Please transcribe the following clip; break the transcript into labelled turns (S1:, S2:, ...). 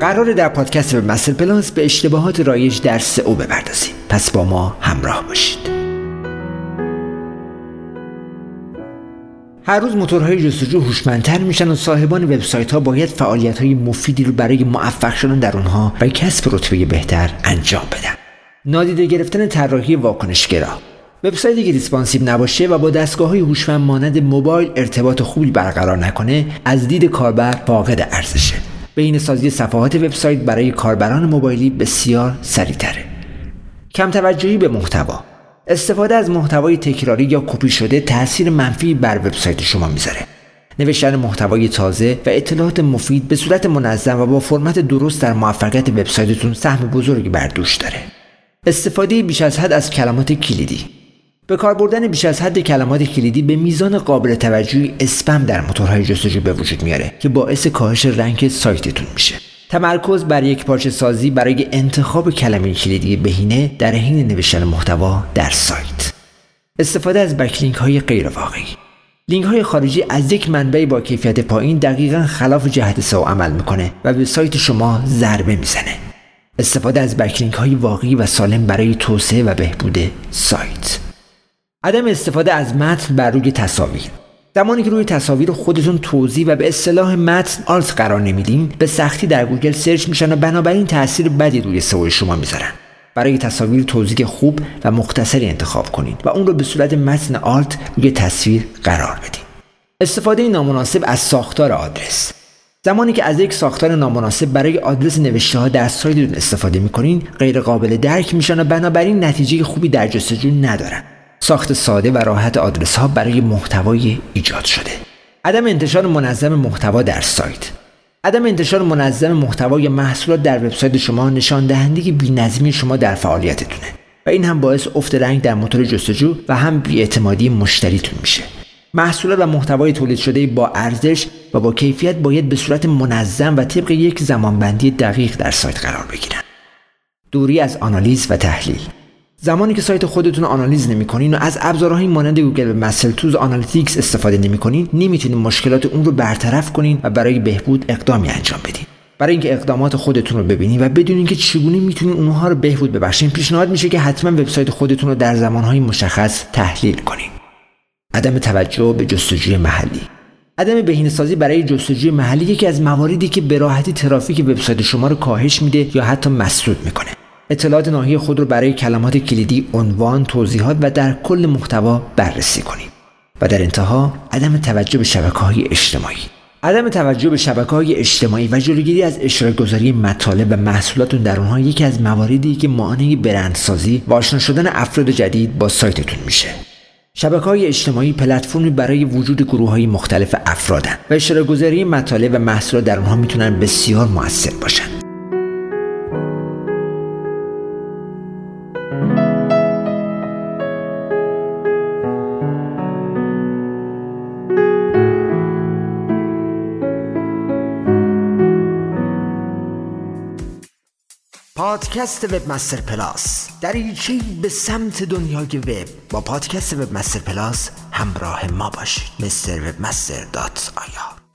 S1: قرار در پادکست وب مستر پلاس به اشتباهات رایج در سئو بپردازیم. پس با ما همراه باشید. هر روز موتورهای جستجو هوشمندتر میشن و صاحبان وبسایت ها باید فعالیت های مفیدی رو برای موفق شدن در اونها و کسب رتبه بهتر انجام بدن. نادیده گرفتن طراحی واکنشگرا. وبسایتی که responsive نباشه و با دستگاه های هوشمند مانند موبایل ارتباط خوبی برقرار نکنه از دید کاربر فاقد ارزشه. بین سازی صفحات وبسایت برای کاربران موبایلی بسیار سریعتره. کم توجهی به محتوا. استفاده از محتوای تکراری یا کپی شده تاثیر منفی بر وبسایت شما می‌ذاره. نوشتن محتوای تازه و اطلاعات مفید به صورت منظم و با فرمت درست در موفقیت وبسایتتون سهم بزرگی بر دوش داره. استفاده بیش از حد از کلمات کلیدی. به کار بردن بیش از حد کلمات کلیدی به میزان قابل توجهی اسپم در موتورهای جستجو به وجود میاره که باعث کاهش رنگ سایتتون میشه. تمرکز بر یک پارچه سازی برای انتخاب کلمه کلیدی بهینه در حین نوشتن محتوا در سایت. استفاده از backlink های غیر واقعی لینک های خارجی از یک منبع با کیفیت پایین دقیقا خلاف جهت سئو عمل می‌کنه و به سایت شما ضربه می‌زنه. استفاده از backlink های واقعی و سالم برای توسعه و بهبود سایت. عدم استفاده از متن بر روی تصاویر. زمانی که روی تصاویر خودتون توضیح و به اصطلاح متن alt قرار نمیدین به سختی در گوگل search میشن و بنابراین تاثیر بدی روی سئو شما می‌ذارن. برای تصاویر توضیح خوب و مختصری انتخاب کنید و اون رو به صورت متن آلت روی تصویر قرار بدین. استفاده نامناسب از ساختار آدرس. زمانی که از یک ساختار نامناسب برای آدرس نوشته ها در سایتتون استفاده می‌کنین غیر قابل درک میشن و بنابراین نتیجه خوبی در جستجو ندارن. ساخت ساده و راحت آدرس ها برای محتوای ایجاد شده. عدم انتشار منظم محتوا در سایت. عدم انتشار منظم محتوای محصولات در وبسایت شما نشان دهنده بی‌نظمی شما در فعالیتتونه و این هم باعث افت rank در موتور جستجو و هم بیاعتمادی مشتریتون میشه. محصولات و محتوای تولید شده با ارزش و با کیفیت باید به صورت منظم و طبق یک زمانبندی دقیق در سایت قرار بگیرن. دوری از آنالیز و تحلیل. زمانی که سایت خودتون رو آنالیز نمی‌کنین و از ابزارهایی مانند Google Webmaster Tools Analytics استفاده نمی‌کنین نمی‌تونین مشکلات اون رو برطرف کنین و برای بهبود اقدامی انجام بدین. برای اینکه اقدامات خودتون رو ببینید و بدونین که چگونه می‌تونین اونها رو بهبود ببخشین پیشنهاد میشه که حتما وبسایت خودتون رو در زمانهای مشخص تحلیل کنین. عدم توجه به جستجوی محلی. عدم بهینه‌سازی برای جستجوی محلی یکی از مواردی که به راحتی ترافیک وبسایت شما رو کاهش میده یا حتی مسدود می‌کنه. اطلاعات ناحی خود رو برای کلمات کلیدی عنوان توضیحات و در کل محتوا بررسی کنید و در انتها عدم توجه به شبکه های اجتماعی. عدم توجه به شبکه های اجتماعی و جلوگیری از اشتراک گذاری مطالب و محصولاتون در اونها یکی از مواردی که مانع برندسازی و آشنا شدن افراد جدید با سایتتون میشه. شبکه های اجتماعی پلتفرمی برای وجود گروه های مختلف افرادن و اشتراک گذاری مطالب و محصولات در اونها می‌تونن بسیار موثر باشن. پادکست وب مستر پلاس. دریچه به سمت دنیای وب. با پادکست وب مستر پلاس همراه ما باشید. مستر وب مستر dot ir